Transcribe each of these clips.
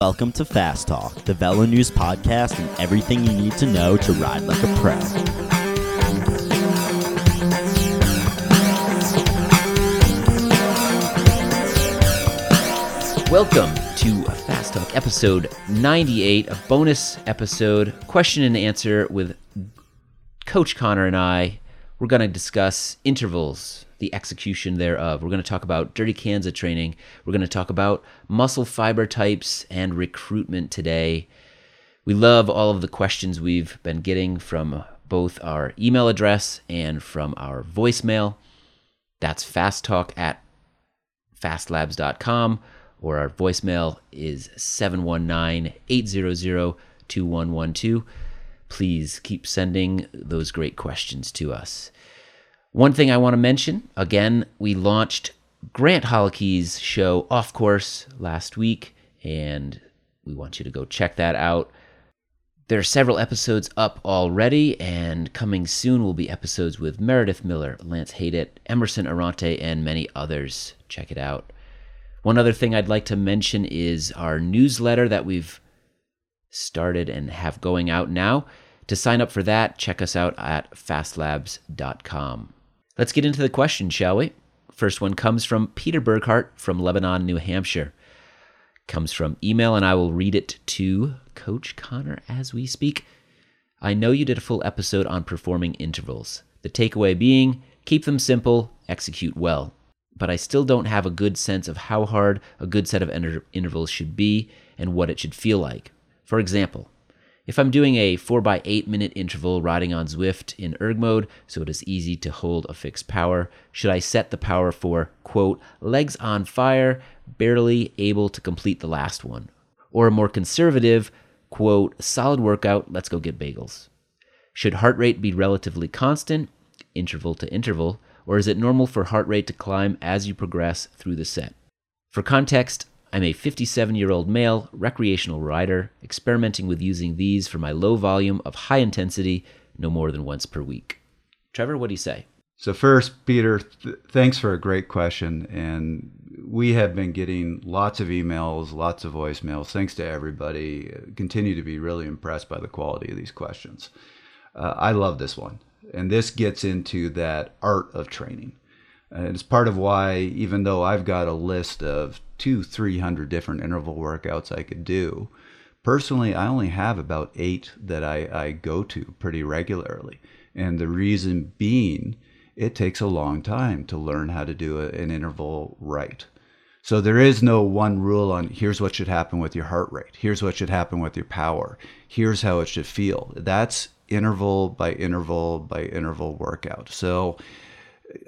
Welcome to Fast Talk, the Velo News podcast, and everything you need to know to ride like a pro. Welcome to Fast Talk episode 98, a bonus episode, question and answer with Coach Connor and I. We're going to discuss intervals, the execution thereof. We're going to talk about dirty Kanza training. We're going to talk about muscle fiber types and recruitment today. We love all of the questions we've been getting from both our email address and from our voicemail. That's fasttalk at fastlabs.com or our voicemail is 719-800-2112. Please keep sending those great questions to us. One thing I want to mention, again, we launched Grant Holicky's show Off Course last week and we want you to go check that out. There are several episodes up already, and coming soon will be episodes with Meredith Miller, Lance Haidet, Emerson Oronte, and many others. Check it out. One other thing I'd like to mention is our newsletter that we've started and have going out now. To sign up for that, check us out at fastlabs.com. Let's get into the questions, shall we? First one comes from Peter Burkhart from Lebanon, New Hampshire. Comes from email, and I will read it to Coach Connor as we speak. I know you did a full episode on performing intervals. The takeaway being keep them simple, execute well but I still don't have a good sense of how hard a good set of inter- intervals should be and what it should feel like. For example, if I'm doing a 4x8 minute interval riding on Zwift in erg mode so it is easy to hold a fixed power, should I set the power for, quote, legs on fire, barely able to complete the last one? Or a more conservative, quote, solid workout, let's go get bagels? Should heart rate be relatively constant, interval to interval, or is it normal for heart rate to climb as you progress through the set? For context, I'm a 57 year old male recreational rider experimenting with using these for my low volume of high intensity no more than once per week. Trevor, what do you say? So, first, Peter, th- thanks for a great question. And we have been getting lots of emails, lots of voicemails. Thanks to everybody. Continue to be really impressed by the quality of these questions. Uh, I love this one. And this gets into that art of training. And it's part of why, even though I've got a list of two, 300 different interval workouts I could do, personally, I only have about eight that I, I go to pretty regularly. And the reason being, it takes a long time to learn how to do a, an interval right. So there is no one rule on here's what should happen with your heart rate, here's what should happen with your power, here's how it should feel. That's interval by interval by interval workout. So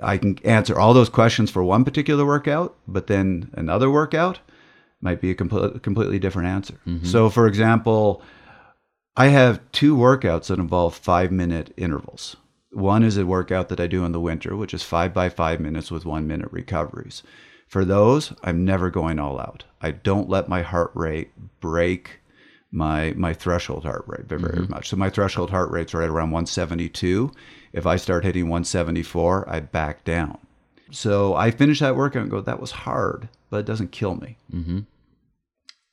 I can answer all those questions for one particular workout, but then another workout might be a complete, completely different answer. Mm-hmm. So, for example, I have two workouts that involve five minute intervals. One is a workout that I do in the winter, which is five by five minutes with one minute recoveries. For those, I'm never going all out. I don't let my heart rate break my my threshold heart rate very, very mm-hmm. much. So my threshold heart rate's right around 172. If I start hitting 174, I back down. So I finish that workout and go, that was hard, but it doesn't kill me. Mm-hmm.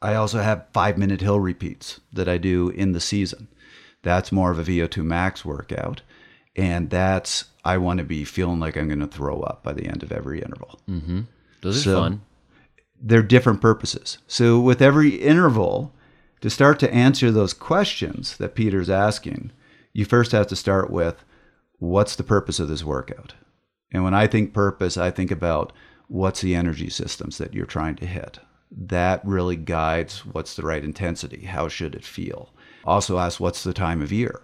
I also have five minute hill repeats that I do in the season. That's more of a VO2 max workout. And that's, I want to be feeling like I'm going to throw up by the end of every interval. Mm-hmm. Those are so fun. They're different purposes. So with every interval, to start to answer those questions that Peter's asking, you first have to start with what's the purpose of this workout? And when I think purpose, I think about what's the energy systems that you're trying to hit. That really guides what's the right intensity, how should it feel. Also ask what's the time of year.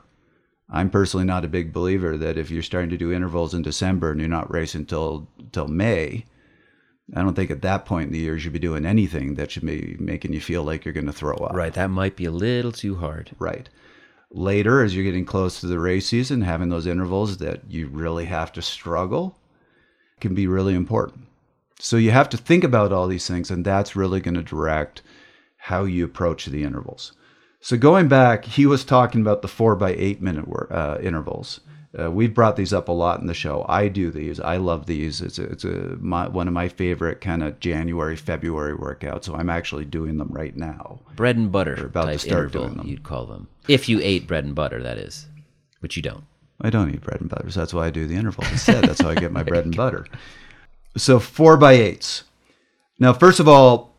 I'm personally not a big believer that if you're starting to do intervals in December and you're not racing until till May, I don't think at that point in the year you should be doing anything that should be making you feel like you're going to throw up. Right. That might be a little too hard. Right. Later, as you're getting close to the race season, having those intervals that you really have to struggle can be really important. So you have to think about all these things, and that's really going to direct how you approach the intervals. So going back, he was talking about the four by eight minute uh, intervals. Uh, we've brought these up a lot in the show. I do these. I love these. It's a, it's a my, one of my favorite kind of January February workouts. So I'm actually doing them right now. Bread and butter about to start doing them. you'd call them. If you ate bread and butter, that is, which you don't. I don't eat bread and butter. So that's why I do the interval instead. That's how I get my bread and butter. So four by eights. Now, first of all,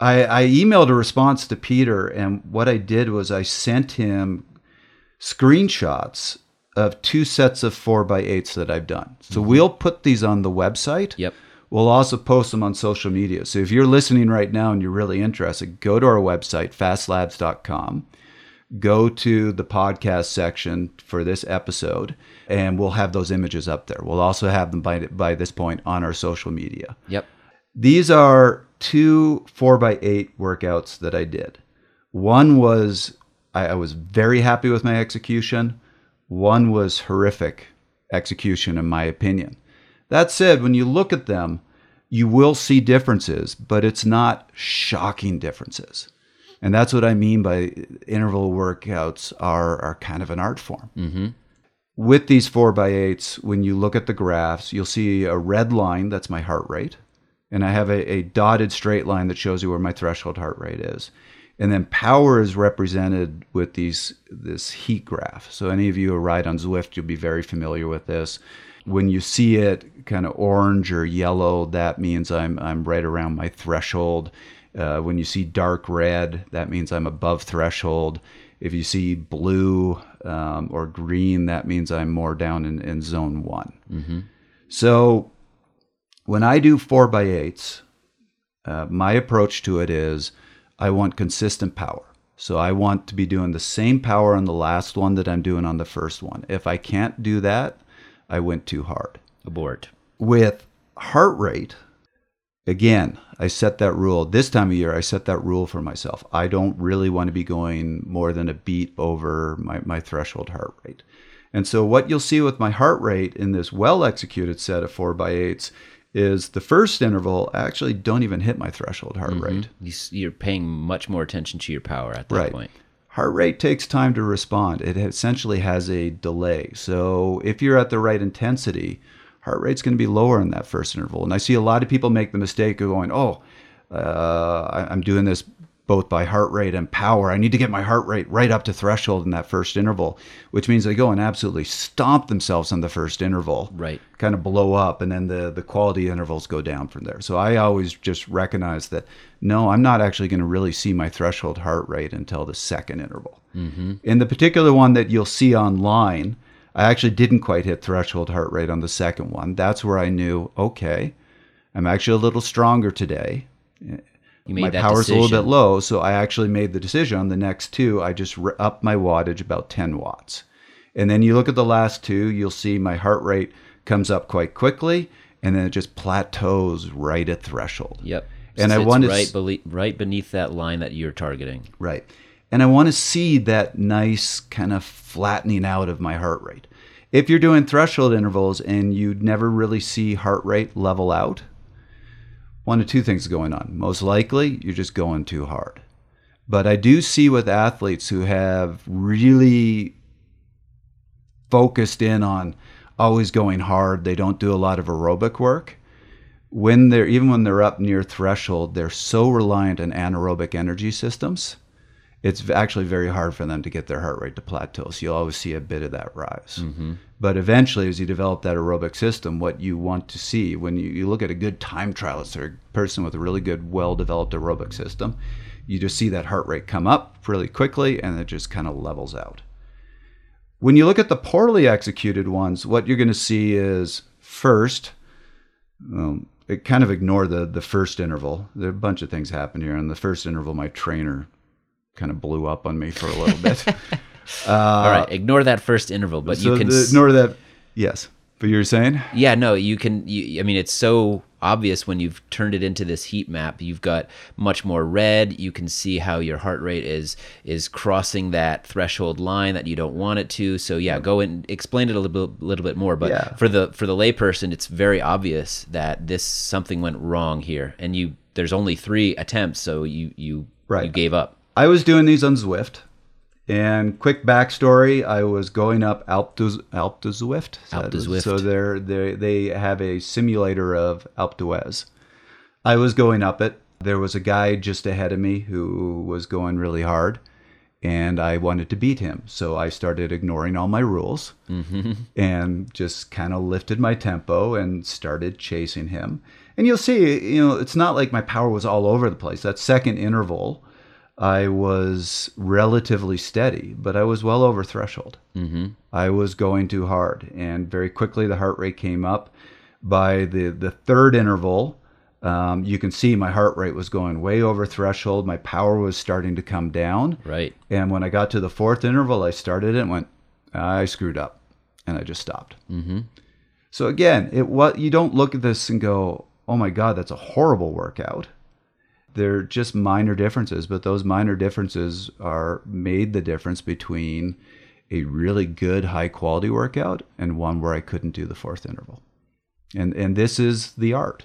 I, I emailed a response to Peter, and what I did was I sent him screenshots of two sets of four by eights that I've done. So mm-hmm. we'll put these on the website. Yep. We'll also post them on social media. So if you're listening right now and you're really interested, go to our website, fastlabs.com, go to the podcast section for this episode, and we'll have those images up there. We'll also have them by, by this point on our social media. Yep. These are two four by eight workouts that I did. One was I, I was very happy with my execution. One was horrific execution, in my opinion. That said, when you look at them, you will see differences, but it's not shocking differences. And that's what I mean by interval workouts are, are kind of an art form. Mm-hmm. With these four by eights, when you look at the graphs, you'll see a red line, that's my heart rate. And I have a, a dotted straight line that shows you where my threshold heart rate is. And then power is represented with these this heat graph. So any of you who ride on Zwift, you'll be very familiar with this. When you see it kind of orange or yellow, that means I'm I'm right around my threshold. Uh, when you see dark red, that means I'm above threshold. If you see blue um, or green, that means I'm more down in, in zone one. So when I do four by eights, uh, my approach to it is I want consistent power. So I want to be doing the same power on the last one that I'm doing on the first one. If I can't do that, I went too hard. Abort. With heart rate, again, I set that rule. This time of year, I set that rule for myself. I don't really want to be going more than a beat over my, my threshold heart rate. And so, what you'll see with my heart rate in this well executed set of four by eights is the first interval I actually don't even hit my threshold heart rate. You, s- you're paying much more attention to your power at that Right. point. Heart rate takes time to respond. It essentially has a delay. So if you're at the right intensity, heart rate's going to be lower in that first interval. And I see a lot of people make the mistake of going, "Oh, uh, I'm doing this both by heart rate and power. I need to get my heart rate right up to threshold in that first interval," which means they go and absolutely stomp themselves on the first interval Right. kind of blow up and then the the quality intervals go down from there. So I always just recognize that no, I'm not actually going to really see my threshold heart rate until the second interval. Mm-hmm. In the particular one that you'll see online, I actually didn't quite hit threshold heart rate on the second one. That's where I knew, okay, I'm actually a little stronger today. You made my that power's decision. a little bit low, so I actually made the decision on the next two. I just r- upped my wattage about 10 watts. And then you look at the last two, you'll see my heart rate comes up quite quickly, and then it just plateaus right at threshold. Yep. And I Sits want to right, s- bele- right beneath that line that you're targeting. Right. And I want to see that nice kind of flattening out of my heart rate. If you're doing threshold intervals and you'd never really see heart rate level out, one of two things going on. Most likely, you're just going too hard. But I do see with athletes who have really focused in on always going hard, they don't do a lot of aerobic work. When they're even when they're up near threshold, they're so reliant on anaerobic energy systems it's actually very hard for them to get their heart rate to plateau. So you'll always see a bit of that rise. But eventually, as you develop that aerobic system, what you want to see when you, you look at a good time trialist or a person with a really good, well developed aerobic system, you just see that heart rate come up really quickly and it just kind of levels out. When you look at the poorly executed ones, what you're going to see is first, um, it kind of ignore the the first interval. There are a bunch of things happen here. In the first interval, my trainer kind of blew up on me for a little bit. All right. Ignore that first interval, but Uh, so you can. the, ignore that. Yes, but you were saying Yeah, no, you can. You, I mean, it's so obvious when you've turned it into this heat map. You've got much more red. You can see how your heart rate is is crossing that threshold line that you don't want it to. So yeah, go and explain it a little bit, little bit more. But Yeah. for the for the layperson, it's very obvious that this something went wrong here, and you there's only three attempts, so you you Right. you gave up. I was doing these on Zwift, And quick backstory: I was going up Alpe d'Huez, Alpe d'Huez. Alpe d'Huez. So they're, they they have a simulator of Alpe d'Huez. I was going up it. There was a guy just ahead of me who was going really hard, and I wanted to beat him. So I started ignoring all my rules mm-hmm. and just kind of lifted my tempo and started chasing him. And you'll see, you know, it's not like my power was all over the place. That second interval, I was relatively steady, but I was well over threshold. Mm-hmm. I was going too hard, and very quickly the heart rate came up. By the the third interval, um, you can see my heart rate was going way over threshold. My power was starting to come down. Right. And when I got to the fourth interval, I started it and went, I screwed up, and I just stopped. Mm-hmm. So again, it what you don't look at this and go, oh my god, that's a horrible workout. They're just minor differences, but those minor differences are made the difference between a really good high quality workout and one where I couldn't do the fourth interval. And and this is the art.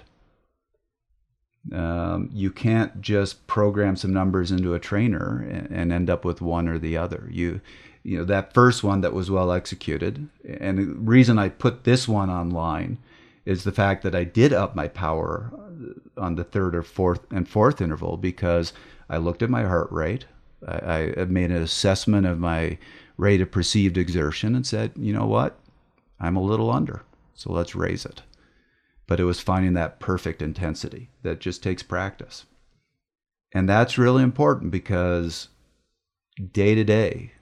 Um, you can't just program some numbers into a trainer and, and end up with one or the other. You you know that first one that was well executed, and the reason I put this one online is the fact that I did up my power on the third or fourth and fourth interval because I looked at my heart rate. I, I made an assessment of my rate of perceived exertion and said, you know what, I'm a little under, so let's raise it. But it was finding that perfect intensity that just takes practice. And that's really important because day to day,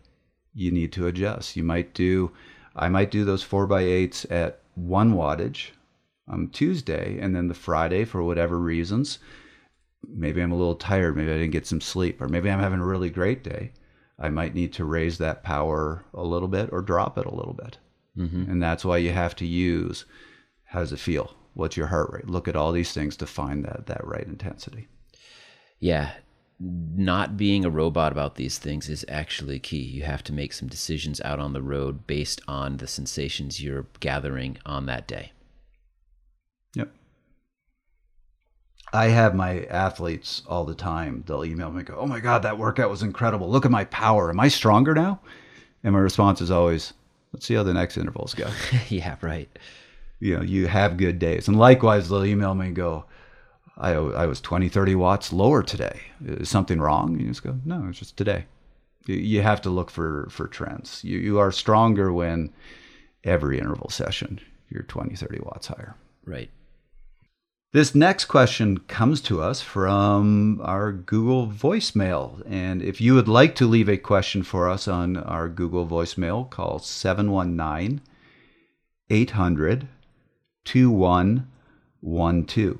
you need to adjust. You might do, I might do those four by eights at one wattage on Tuesday, and then the Friday, for whatever reasons, maybe I'm a little tired, maybe I didn't get some sleep, or maybe I'm having a really great day. I might need to raise that power a little bit or drop it a little bit. Mm-hmm. And that's why you have to use how does it feel? What's your heart rate? Look at all these things to find that, that right intensity. Yeah. Not being a robot about these things is actually key. You have to make some decisions out on the road based on the sensations you're gathering on that day. Yep. I have my athletes all the time. They'll email me and go, Oh my God, that workout was incredible. Look at my power. Am I stronger now? And my response is always, Let's see how the next intervals go. yeah, right. you know, you have good days. And likewise, they'll email me and go, I, I was 20, 30 watts lower today. Is something wrong? You just go, No, it's just today. You, you have to look for, for trends. You, you are stronger when every interval session you're 20, 30 watts higher. Right. This next question comes to us from our Google voicemail. And if you would like to leave a question for us on our Google voicemail, call 719 800 2112.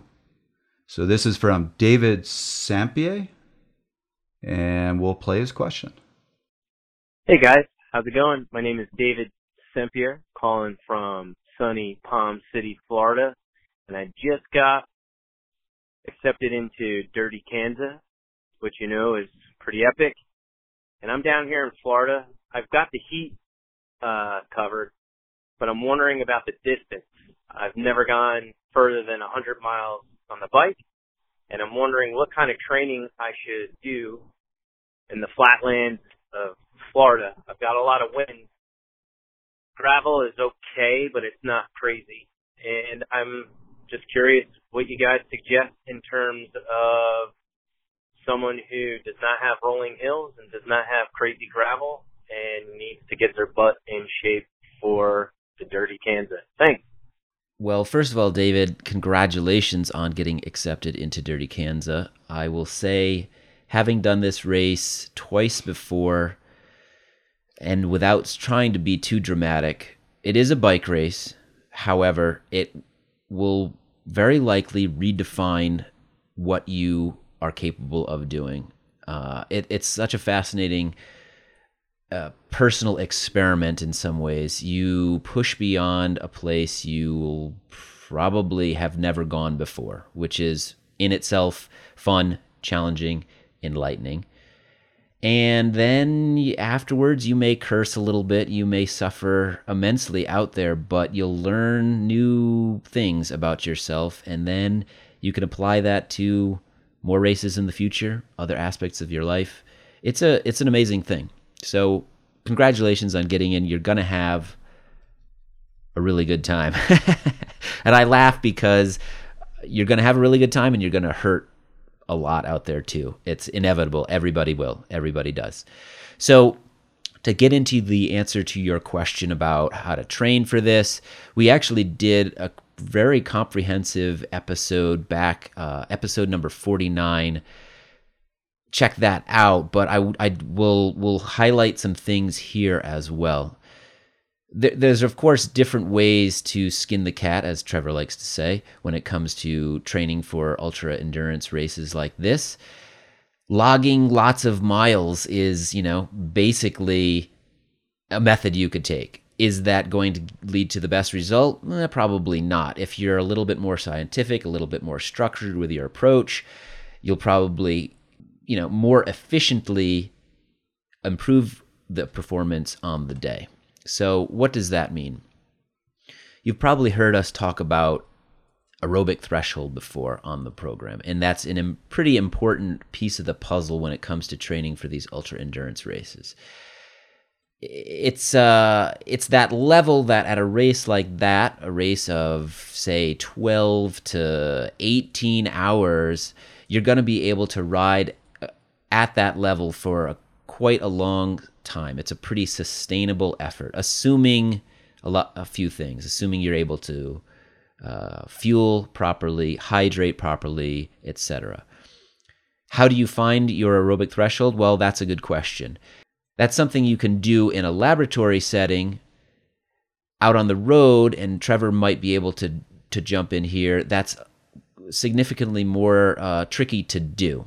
So this is from David Sampier, and we'll play his question. Hey guys, how's it going? My name is David Sempier, calling from sunny Palm City, Florida, and I just got accepted into Dirty Kanza, which you know is pretty epic. And I'm down here in Florida. I've got the heat uh covered, but I'm wondering about the distance. I've never gone further than 100 miles on the bike, and I'm wondering what kind of training I should do in the flatlands of Florida. I've got a lot of wind. Gravel is okay, but it's not crazy. And I'm just curious what you guys suggest in terms of someone who does not have rolling hills and does not have crazy gravel and needs to get their butt in shape for the dirty Kanza. Thanks. Well, first of all, David, congratulations on getting accepted into Dirty Kanza. I will say, having done this race twice before, and without trying to be too dramatic, it is a bike race. However, it will very likely redefine what you are capable of doing. Uh, it, it's such a fascinating uh, personal experiment in some ways. You push beyond a place you probably have never gone before, which is in itself fun, challenging, enlightening. And then afterwards, you may curse a little bit, you may suffer immensely out there, but you'll learn new things about yourself, and then you can apply that to more races in the future, other aspects of your life. It's a it's an amazing thing. So, congratulations on getting in. You're to have a really good time. and I laugh because you're to have a really good time and you're to hurt a lot out there too. It's inevitable. Everybody will. Everybody does. So, to get into the answer to your question about how to train for this, we actually did a very comprehensive episode back, uh, episode number 49. Check that out, but I, I will will highlight some things here as well. There's of course different ways to skin the cat, as Trevor likes to say, when it comes to training for ultra endurance races like this logging lots of miles is, you know, basically a method you could take. Is that going to lead to the best result? Eh, probably not. If you're a little bit more scientific, a little bit more structured with your approach, you'll probably, you know, more efficiently improve the performance on the day. So, what does that mean? You've probably heard us talk about aerobic threshold before on the program, and that's a pretty important piece of the puzzle when it comes to training for these ultra endurance races. It's uh, it's that level that at a race like that, a race of say 12 to 18 hours, you're going to be able to ride uh, at that level for a, quite a long time. It's a pretty sustainable effort, assuming a lot, a few things, assuming you're able to uh, fuel properly, hydrate properly, etc. How do you find your aerobic threshold? Well, that's a good question. That's something you can do in a laboratory setting out on the road, and Trevor might be able to, to jump in here. That's significantly more uh, tricky to do.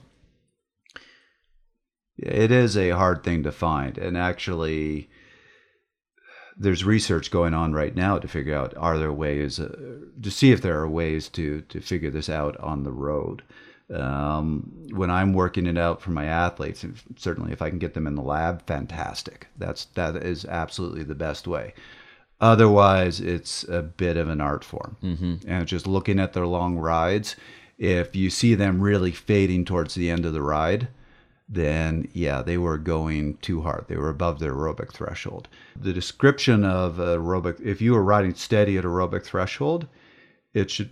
It is a hard thing to find. And actually, there's research going on right now to figure out are there ways uh, to see if there are ways to to figure this out on the road. Um, when I'm working it out for my athletes, certainly if I can get them in the lab, fantastic. That's that is absolutely the best way. Otherwise, it's a bit of an art form, mm-hmm. and just looking at their long rides. If you see them really fading towards the end of the ride, then yeah, they were going too hard. They were above their aerobic threshold. The description of aerobic, if you were riding steady at aerobic threshold, it should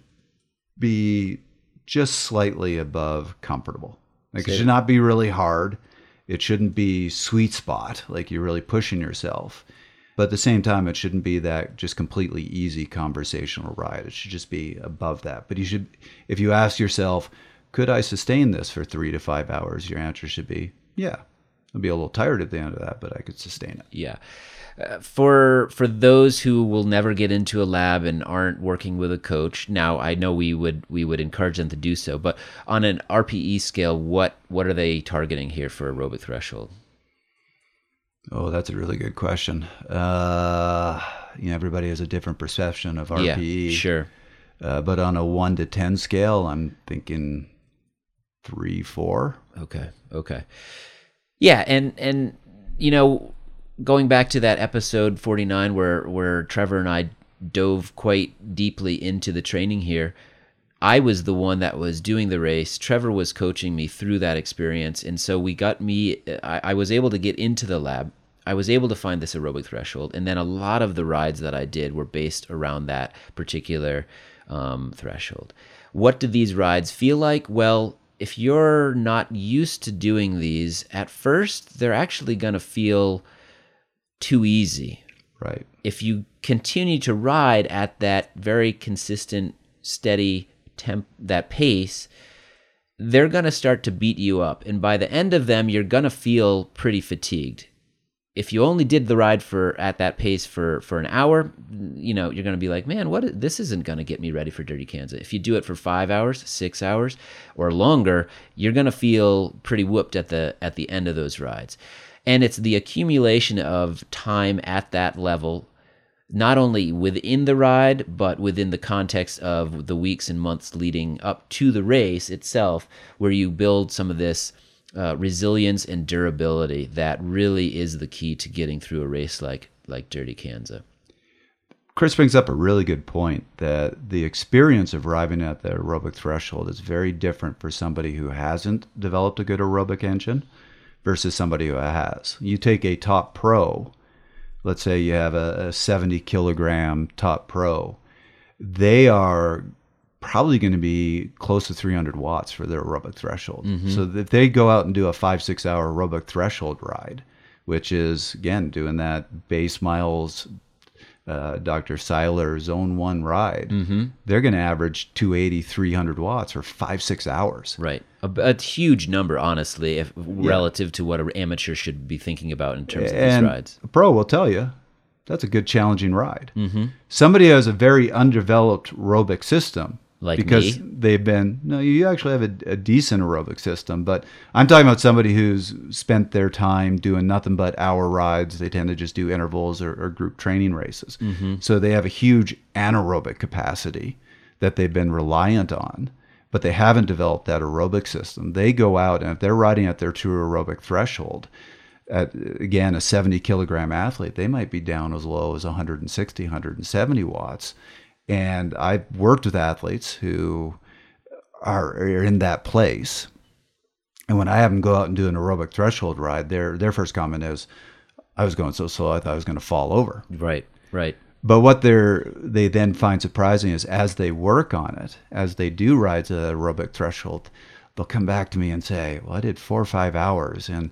be just slightly above comfortable. Like it should not be really hard. It shouldn't be sweet spot, like you're really pushing yourself. But at the same time, it shouldn't be that just completely easy conversational ride. It should just be above that. But you should, if you ask yourself, could I sustain this for three to five hours? Your answer should be, yeah. I'll be a little tired at the end of that, but I could sustain it. Yeah. Uh, for for those who will never get into a lab and aren't working with a coach, now I know we would we would encourage them to do so. But on an RPE scale, what what are they targeting here for aerobic threshold? Oh, that's a really good question. Uh, you know, everybody has a different perception of RPE. Yeah, sure. Uh, but on a one to ten scale, I'm thinking three, four. Okay. Okay. Yeah, and and you know, going back to that episode forty nine where where Trevor and I dove quite deeply into the training here. I was the one that was doing the race. Trevor was coaching me through that experience. And so we got me, I, I, was able to get into the lab. I was able to find this aerobic threshold. And then a lot of the rides that I did were based around that particular um, threshold. What do these rides feel like? Well, if you're not used to doing these, at first they're actually going to feel too easy. Right. If you continue to ride at that very consistent, steady temp, that pace, they're going to start to beat you up. And by the end of them, you're going to feel pretty fatigued if you only did the ride for at that pace for for an hour, you know, you're going to be like, man, what? This isn't going to get me ready for Dirty Kanza. If you do it for five hours, six hours, or longer, you're going to feel pretty whooped at the at the end of those rides. And it's the accumulation of time at that level, not only within the ride, but within the context of the weeks and months leading up to the race itself, where you build some of this uh, resilience and durability that really is the key to getting through a race like like Dirty Kanza. Chris brings up a really good point that the experience of arriving at the aerobic threshold is very different for somebody who hasn't developed a good aerobic engine versus somebody who has. You take a top pro, let's say you have a, a 70 kilogram top pro, they are probably going to be close to 300 watts for their aerobic threshold. So if they go out and do a five, six hour aerobic threshold ride, which is, again, doing that base miles, uh, Dr. Seiler zone one ride, they're going to average 280, 300 watts for five, six hours. Right. A, a huge number, honestly, if, relative to what an amateur should be thinking about in terms of these rides. a pro will tell you that's a good challenging ride. Mm-hmm. Somebody who has a very undeveloped aerobic system, Like because me? they've been no, you actually have a, a decent aerobic system, but I'm talking about somebody who's spent their time doing nothing but hour rides. They tend to just do intervals or, or group training races, mm-hmm. so they have a huge anaerobic capacity that they've been reliant on. But they haven't developed that aerobic system. They go out and if they're riding at their true aerobic threshold, at again a 70 kilogram athlete they might be down as low as 160 170 watts and i've worked with athletes who are, are in that place and when i have them go out and do an aerobic threshold ride their their first comment is i was going so slow i thought i was going to fall over Right. Right. but what they're they then find surprising is as they work on it, as they do rides at aerobic threshold, they'll come back to me and say, "Well, I did four or five hours, and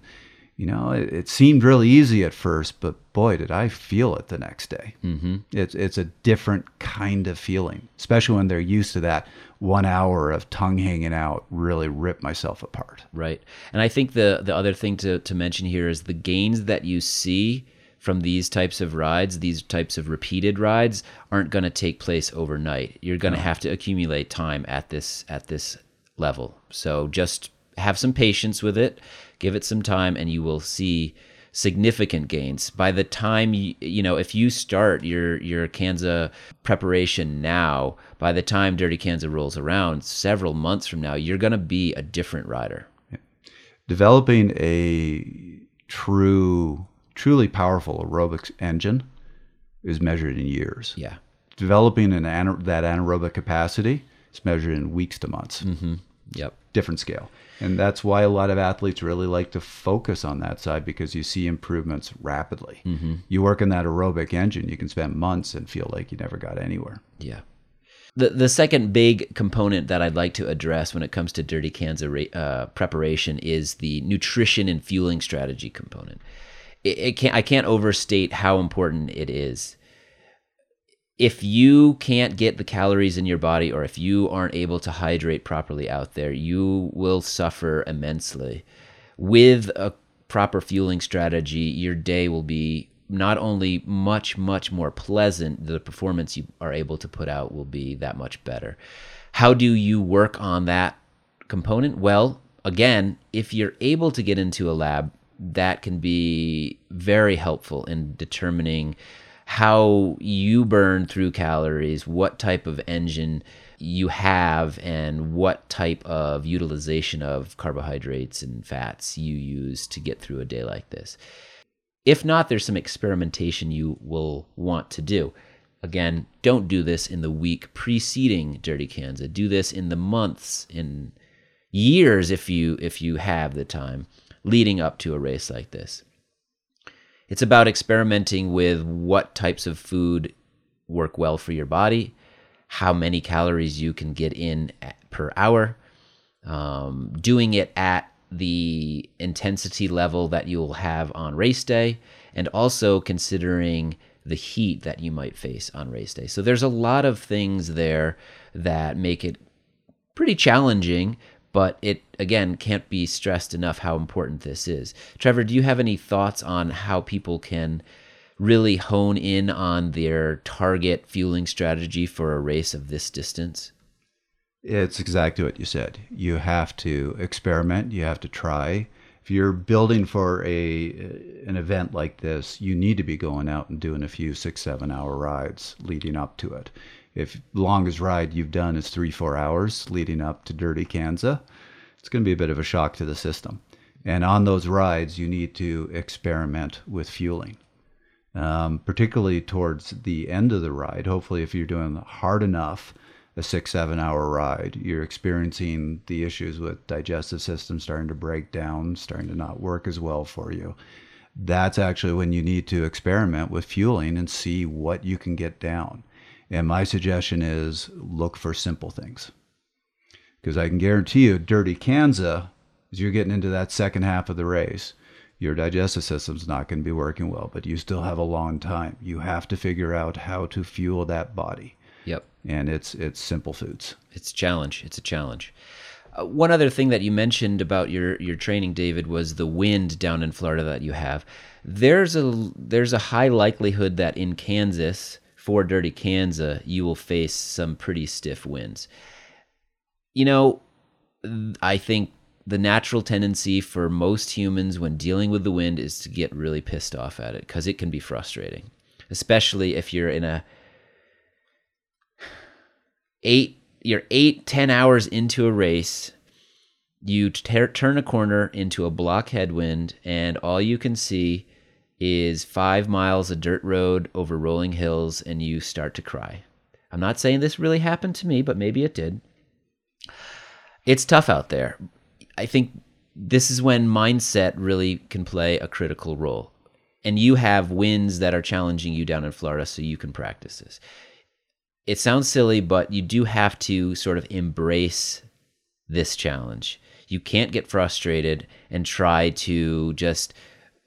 you know, it, it seemed really easy at first, but boy, did I feel it the next day. Mm-hmm. It's it's a different kind of feeling, especially when they're used to that one hour of tongue hanging out, really rip myself apart. Right. And I think the the other thing to, to mention here is the gains that you see from these types of rides, these types of repeated rides, aren't going to take place overnight. You're going to have to accumulate time at this at this level. So just have some patience with it, give it some time, and you will see significant gains. By the time you, you know if you start your your Kanza preparation now by the time dirty Kanza rolls around several months from now you're going to be a different rider. Developing a true, truly powerful aerobics engine is measured in years. yeah. Developing an ana- that anaerobic capacity is measured in weeks to months. Mm-hmm. yep Different scale. And that's why a lot of athletes really like to focus on that side because you see improvements rapidly. You work in that aerobic engine, you can spend months and feel like you never got anywhere. Yeah. The, the second big component that I'd like to address when it comes to Dirty cans uh, preparation is the nutrition and fueling strategy component. It, it can't, I can't overstate how important it is. If you can't get the calories in your body or if you aren't able to hydrate properly out there, you will suffer immensely. With a proper fueling strategy, your day will be not only much, much more pleasant, the performance you are able to put out will be that much better. How do you work on that component? Well, again, if you're able to get into a lab, that can be very helpful in determining how you burn through calories, what type of engine you have, and what type of utilization of carbohydrates and fats you use to get through a day like this. If not, there's some experimentation you will want to do. Again, don't do this in the week preceding Dirty Kanza. Do this in the months, in years if you if you have the time leading up to a race like this. It's about experimenting with what types of food work well for your body, how many calories you can get in per hour, um, doing it at the intensity level that you'll have on race day, and also considering the heat that you might face on race day. So there's a lot of things there that make it pretty challenging, but it again can't be stressed enough how important this is. Trevor, do you have any thoughts on how people can really hone in on their target fueling strategy for a race of this distance? It's exactly what you said. You have to experiment. You have to try. If you're building for a an event like this, you need to be going out and doing a few six, seven hour rides leading up to it. If longest ride you've done is three, four hours leading up to Dirty Kanza, it's going to be a bit of a shock to the system. And on those rides, you need to experiment with fueling um, particularly towards the end of the ride. Hopefully, if you're doing hard enough a six, seven hour ride. You're experiencing the issues with digestive system starting to break down, starting to not work as well for you. That's actually when you need to experiment with fueling and see what you can get down. And my suggestion is look for simple things. Because I can guarantee you, Dirty Kanza, as you're getting into that second half of the race, your digestive system's not going to be working well, but you still have a long time. You have to figure out how to fuel that body. Yep. And it's it's simple foods. It's a challenge. It's a challenge. Uh, one other thing that you mentioned about your your training, David, was the wind down in Florida that you have. There's a there's a high likelihood that in Kansas for Dirty Kanza, you will face some pretty stiff winds. You know, I think the natural tendency for most humans when dealing with the wind is to get really pissed off at it because it can be frustrating, especially if you're in a eight you're eight ten hours into a race you ter- turn a corner into a block headwind and all you can see is five miles of dirt road over rolling hills and you start to cry. I'm not saying this really happened to me but maybe it did. It's tough out there. I think this is when mindset really can play a critical role. And you have winds that are challenging you down in florida so you can practice this it sounds silly, but you do have to sort of embrace this challenge. You can't get frustrated and try to just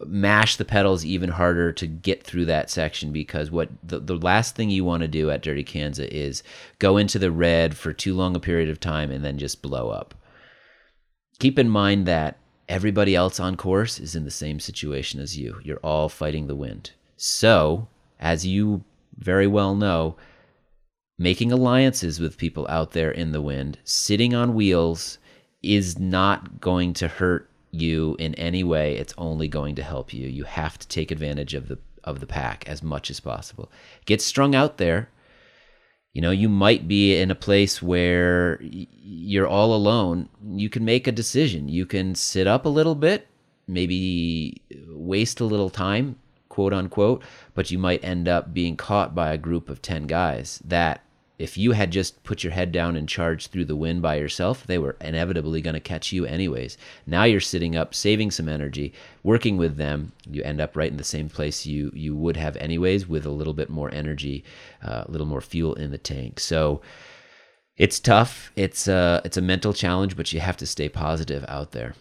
mash the pedals even harder to get through that section because what the, the last thing you want to do at Dirty Kanza is go into the red for too long a period of time and then just blow up. Keep in mind that everybody else on course is in the same situation as you. You're all fighting the wind. So, as you very well know, making alliances with people out there in the wind, sitting on wheels is not going to hurt you in any way. It's only going to help you. You have to take advantage of the of the pack as much as possible. Get strung out there. You know, you might be in a place where you're all alone. You can make a decision. You can sit up a little bit, maybe waste a little time, quote unquote, but you might end up being caught by a group of 10 guys that if you had just put your head down and charged through the wind by yourself, they were inevitably going to catch you anyways. Now you're sitting up, saving some energy, working with them. You end up right in the same place you you would have anyways, with a little bit more energy, uh, a little more fuel in the tank. So it's tough. It's a it's a mental challenge, but you have to stay positive out there.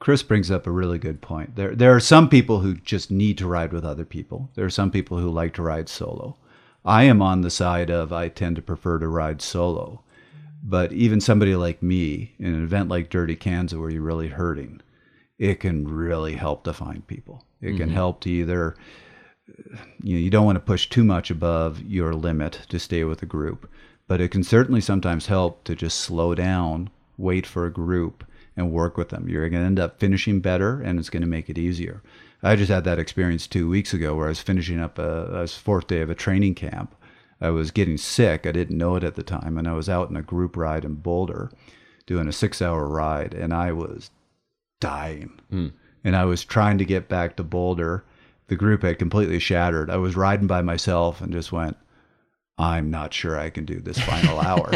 Chris brings up a really good point. There there are some people who just need to ride with other people. There are some people who like to ride solo. I am on the side of I tend to prefer to ride solo. But even somebody like me, in an event like Dirty Kanza where you're really hurting, it can really help to find people. It can mm-hmm. help to either you know, you don't want to push too much above your limit to stay with a group, but it can certainly sometimes help to just slow down, wait for a group, and work with them. You're going to end up finishing better, and it's going to make it easier. I just had that experience two weeks ago where I was finishing up a, a fourth day of a training camp. I was getting sick. I didn't know it at the time, and I was out in a group ride in Boulder, doing a six-hour ride, and I was dying. Mm. And I was trying to get back to Boulder. The group had completely shattered. I was riding by myself and just went, I'm not sure I can do this final hour.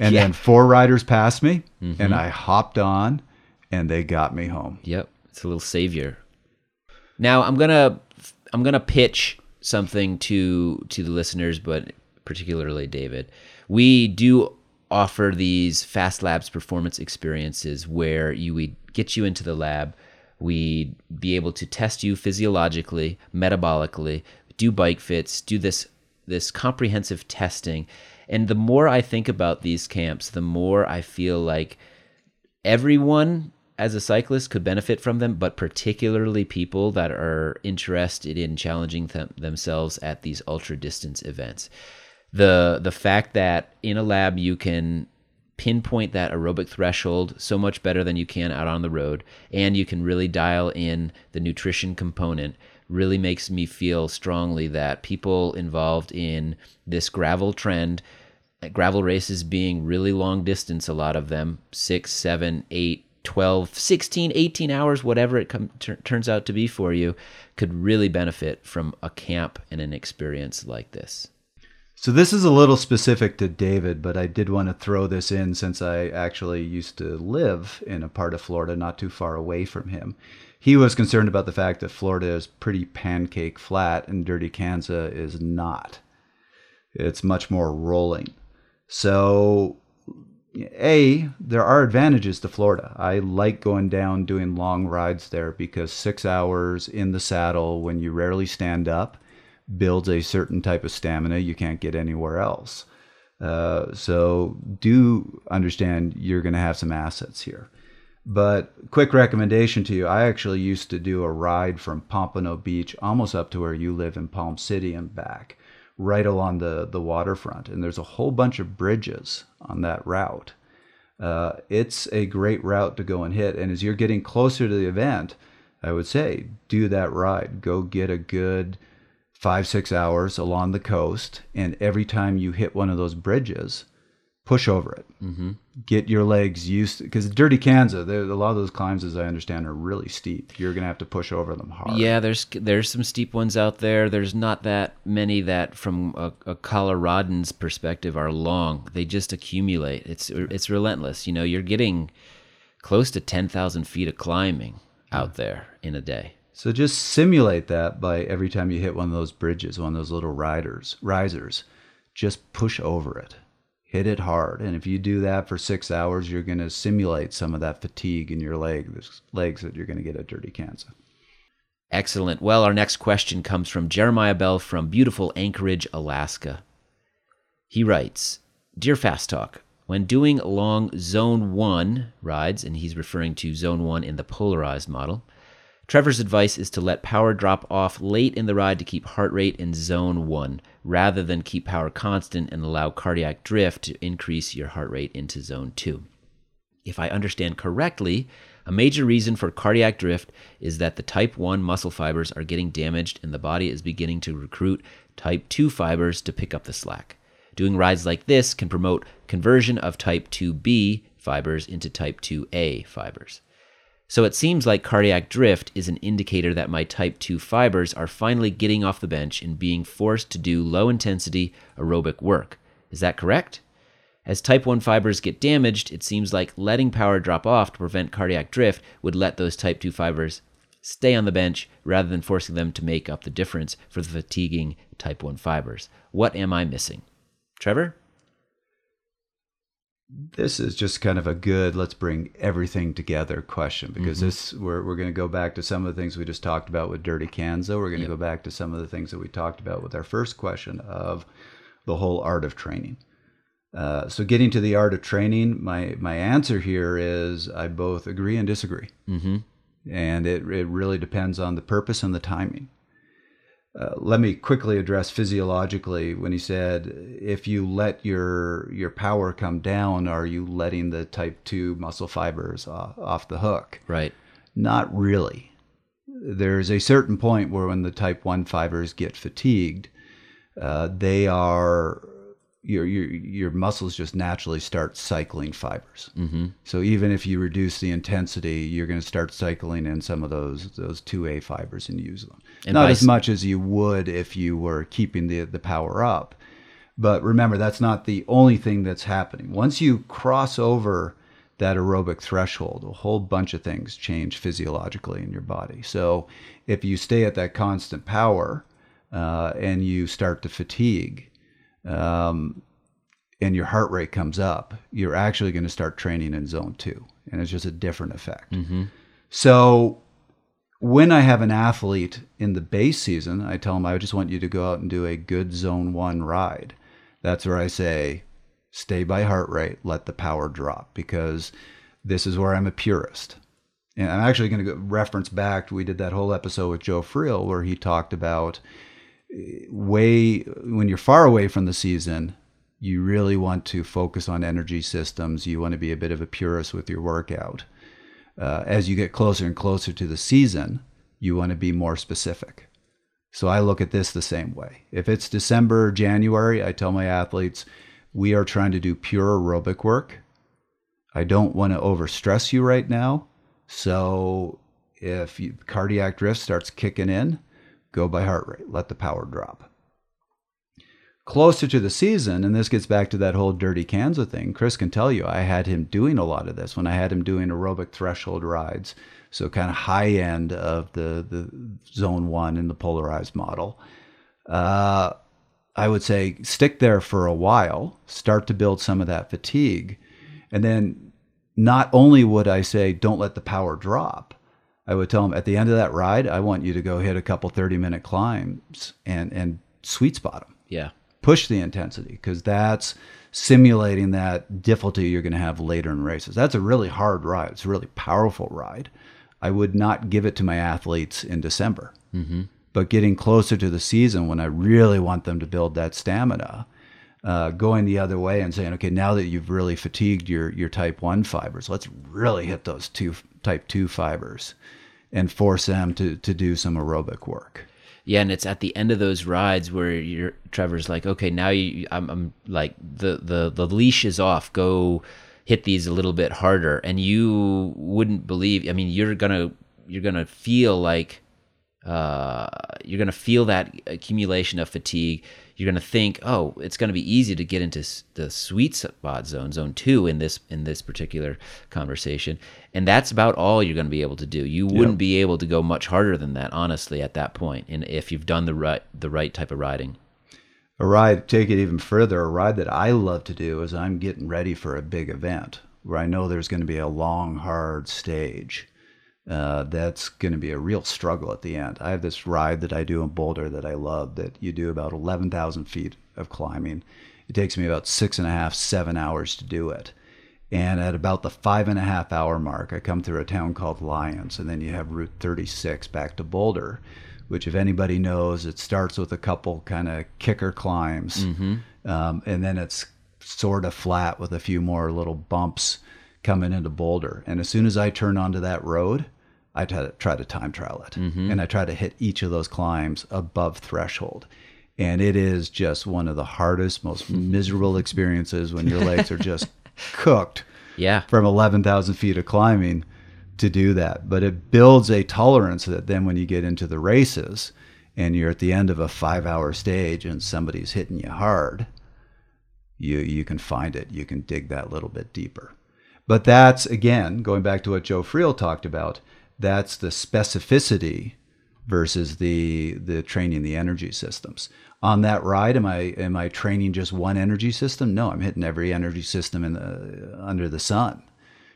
And yeah. then four riders passed me, mm-hmm. and I hopped on, and they got me home. Yep, it's a little savior now I'm gonna I'm gonna pitch something to to the listeners, but particularly David. We do offer these fast labs performance experiences where you we get you into the lab we'd be able to test you physiologically metabolically do bike fits do this this comprehensive testing and the more i think about these camps the more i feel like everyone as a cyclist could benefit from them, but particularly people that are interested in challenging them, themselves at these ultra distance events. The the fact that in a lab you can pinpoint that aerobic threshold so much better than you can out on the road and you can really dial in the nutrition component really makes me feel strongly that people involved in this gravel trend gravel races being really long distance a lot of them six seven eight 12, 16, 18 hours, whatever it com- t- turns out to be for you, could really benefit from a camp and an experience like this. So this is a little specific to David, but I did want to throw this in since I actually used to live in a part of Florida not too far away from him. He was concerned about the fact that Florida is pretty pancake flat and Dirty Kanza is not. It's much more rolling. So a, there are advantages to Florida. I like going down doing long rides there because six hours in the saddle when you rarely stand up builds a certain type of stamina you can't get anywhere else. Uh, so do understand you're going to have some assets here. But quick recommendation to you: I actually used to do a ride from Pompano Beach almost up to where you live in Palm City and back, right along the the waterfront. And there's a whole bunch of bridges on that route. Uh, it's a great route to go and hit. And as you're getting closer to the event, I would say do that ride. Go get a good five, six hours along the coast. And every time you hit one of those bridges, push over it. Mm-hmm. Get your legs used because Dirty Kanza, a lot of those climbs, as I understand, are really steep. You're going to have to push over them hard. Yeah, there's there's some steep ones out there. There's not that many that, from a, a Coloradan's perspective, are long. They just accumulate. It's it's relentless. You know, you're getting close to ten thousand feet of climbing out there in a day. So just simulate that by every time you hit one of those bridges, one of those little riders, risers, just push over it. Hit it hard. And if you do that for six hours, you're going to simulate some of that fatigue in your leg, legs that you're going to get a Dirty Kanza. Excellent. Well, our next question comes from Jeremiah Bell from beautiful Anchorage, Alaska. He writes Dear Fast Talk, when doing long Zone 1 rides, and he's referring to Zone 1 in the polarized model, Trevor's advice is to let power drop off late in the ride to keep heart rate in zone one, rather than keep power constant and allow cardiac drift to increase your heart rate into zone two. If I understand correctly, a major reason for cardiac drift is that the type 1 muscle fibers are getting damaged and the body is beginning to recruit type 2 fibers to pick up the slack. Doing rides like this can promote conversion of type 2B fibers into type 2A fibers. So it seems like cardiac drift is an indicator that my type 2 fibers are finally getting off the bench and being forced to do low intensity aerobic work. Is that correct? As type 1 fibers get damaged, it seems like letting power drop off to prevent cardiac drift would let those type 2 fibers stay on the bench rather than forcing them to make up the difference for the fatiguing type 1 fibers. What am I missing? Trevor? This is just kind of a good let's bring everything together question because mm-hmm. this we're, we're going to go back to some of the things we just talked about with dirty kanza we're going to yep. go back to some of the things that we talked about with our first question of the whole art of training uh, so getting to the art of training my my answer here is i both agree and disagree mm-hmm. and it, it really depends on the purpose and the timing uh, let me quickly address physiologically when he said if you let your your power come down are you letting the type 2 muscle fibers off, off the hook? Right. Not really. There's a certain point where when the type 1 fibers get fatigued uh, they are your your your muscles just naturally start cycling fibers. Mm-hmm. So even if you reduce the intensity, you're going to start cycling in some of those those two A fibers and use them. And Not as much as you would if you were keeping the the power up. But remember, that's not the only thing that's happening. Once you cross over that aerobic threshold, a whole bunch of things change physiologically in your body. So if you stay at that constant power uh, and you start to fatigue, um, and your heart rate comes up, you're actually going to start training in zone two. And it's just a different effect. Mm-hmm. So when I have an athlete in the base season, I tell them, I just want you to go out and do a good zone one ride. That's where I say, stay by heart rate, let the power drop, because this is where I'm a purist. And I'm actually going to reference back. We did that whole episode with Joe Friel where he talked about way when you're far away from the season, you really want to focus on energy systems. You want to be a bit of a purist with your workout. Uh, as you get closer and closer to the season, you want to be more specific. So I look at this the same way. If it's December, January, I tell my athletes, we are trying to do pure aerobic work. I don't want to overstress you right now. So if you, cardiac drift starts kicking in, go by heart rate, let the power drop. closer to the season, and this gets back to that whole dirty Kanza thing. Chris can tell you, I had him doing a lot of this when I had him doing aerobic threshold rides, so kind of high end of the the zone one in the polarized model. Uh, I would say stick there for a while, start to build some of that fatigue, and then not only would I say don't let the power drop, I would tell them at the end of that ride, I want you to go hit a couple 30 minute climbs and, and sweet spot them. Yeah. Push the intensity because that's simulating that difficulty you're going to have later in races. That's a really hard ride. It's a really powerful ride. I would not give it to my athletes in December. Mm-hmm. But getting closer to the season when I really want them to build that stamina, uh, going the other way and saying, okay, now that you've really fatigued your your type one fibers, let's really hit those two type two fibers and force them to to do some aerobic work. Yeah, and it's at the end of those rides where you're Trevor's like, okay, now you, I'm, I'm like the the the leash is off. Go hit these a little bit harder, and you wouldn't believe. I mean, you're gonna you're gonna feel like uh, you're gonna feel that accumulation of fatigue you're going to think, oh, it's going to be easy to get into the sweet spot zone, zone two in this in this particular conversation, and that's about all you're going to be able to do. You wouldn't yep. be able to go much harder than that, honestly, at that point, and if you've done the right the right type of riding. A ride, take it even further. A ride that I love to do is I'm getting ready for a big event where I know there's going to be a long, hard stage uh, that's going to be a real struggle at the end. I have this ride that I do in Boulder that I love that you do about 11,000 feet of climbing. It takes me about six and a half, seven hours to do it. And at about the five and a half hour mark, I come through a town called Lyons, and then you have Route 36 back to Boulder, which, if anybody knows, it starts with a couple kind of kicker climbs, mm-hmm. um, and then it's sort of flat with a few more little bumps coming into Boulder. And as soon as I turn onto that road, I try to, try to time trial it, mm-hmm. and I try to hit each of those climbs above threshold. And it is just one of the hardest, most miserable experiences when your legs are just cooked. Yeah. From 11,000 feet of climbing to do that. But it builds a tolerance that then when you get into the races and you're at the end of a five hour stage and somebody's hitting you hard, you, you can find it. You can dig that little bit deeper. But that's, again, going back to what Joe Friel talked about, that's the specificity versus the the training the energy systems. On that ride, am I am I training just one energy system? No, I'm hitting every energy system in the under the sun,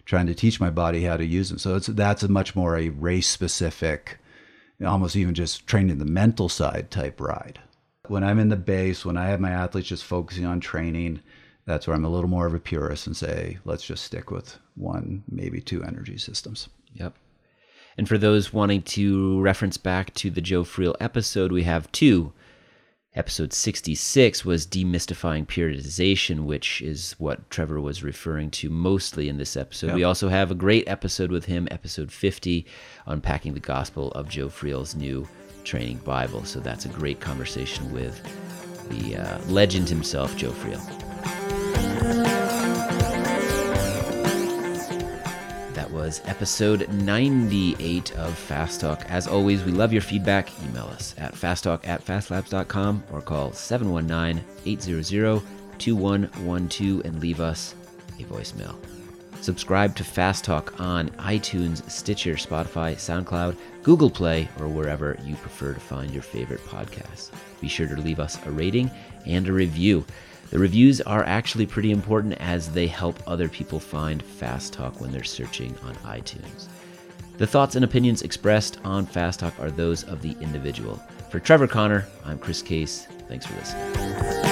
trying to teach my body how to use them. So it's that's a much more a race specific, almost even just training the mental side type ride. When I'm in the base, when I have my athletes just focusing on training, that's where I'm a little more of a purist and say, let's just stick with one, maybe two energy systems. Yep. And for those wanting to reference back to the Joe Friel episode, we have two. Episode 66 was demystifying periodization, which is what Trevor was referring to mostly in this episode. Yep. We also have a great episode with him, episode 50, unpacking the gospel of Joe Friel's new training Bible. So that's a great conversation with the uh, legend himself, Joe Friel. Was episode 98 of Fast Talk. As always, we love your feedback. Email us at fasttalk at fastlabs.com or call 719 800 2112 and leave us a voicemail. Subscribe to Fast Talk on iTunes, Stitcher, Spotify, SoundCloud, Google Play, or wherever you prefer to find your favorite podcasts. Be sure to leave us a rating and a review. The reviews are actually pretty important as they help other people find Fast Talk when they're searching on iTunes. The thoughts and opinions expressed on Fast Talk are those of the individual. For Trevor Connor, I'm Chris Case. Thanks for listening.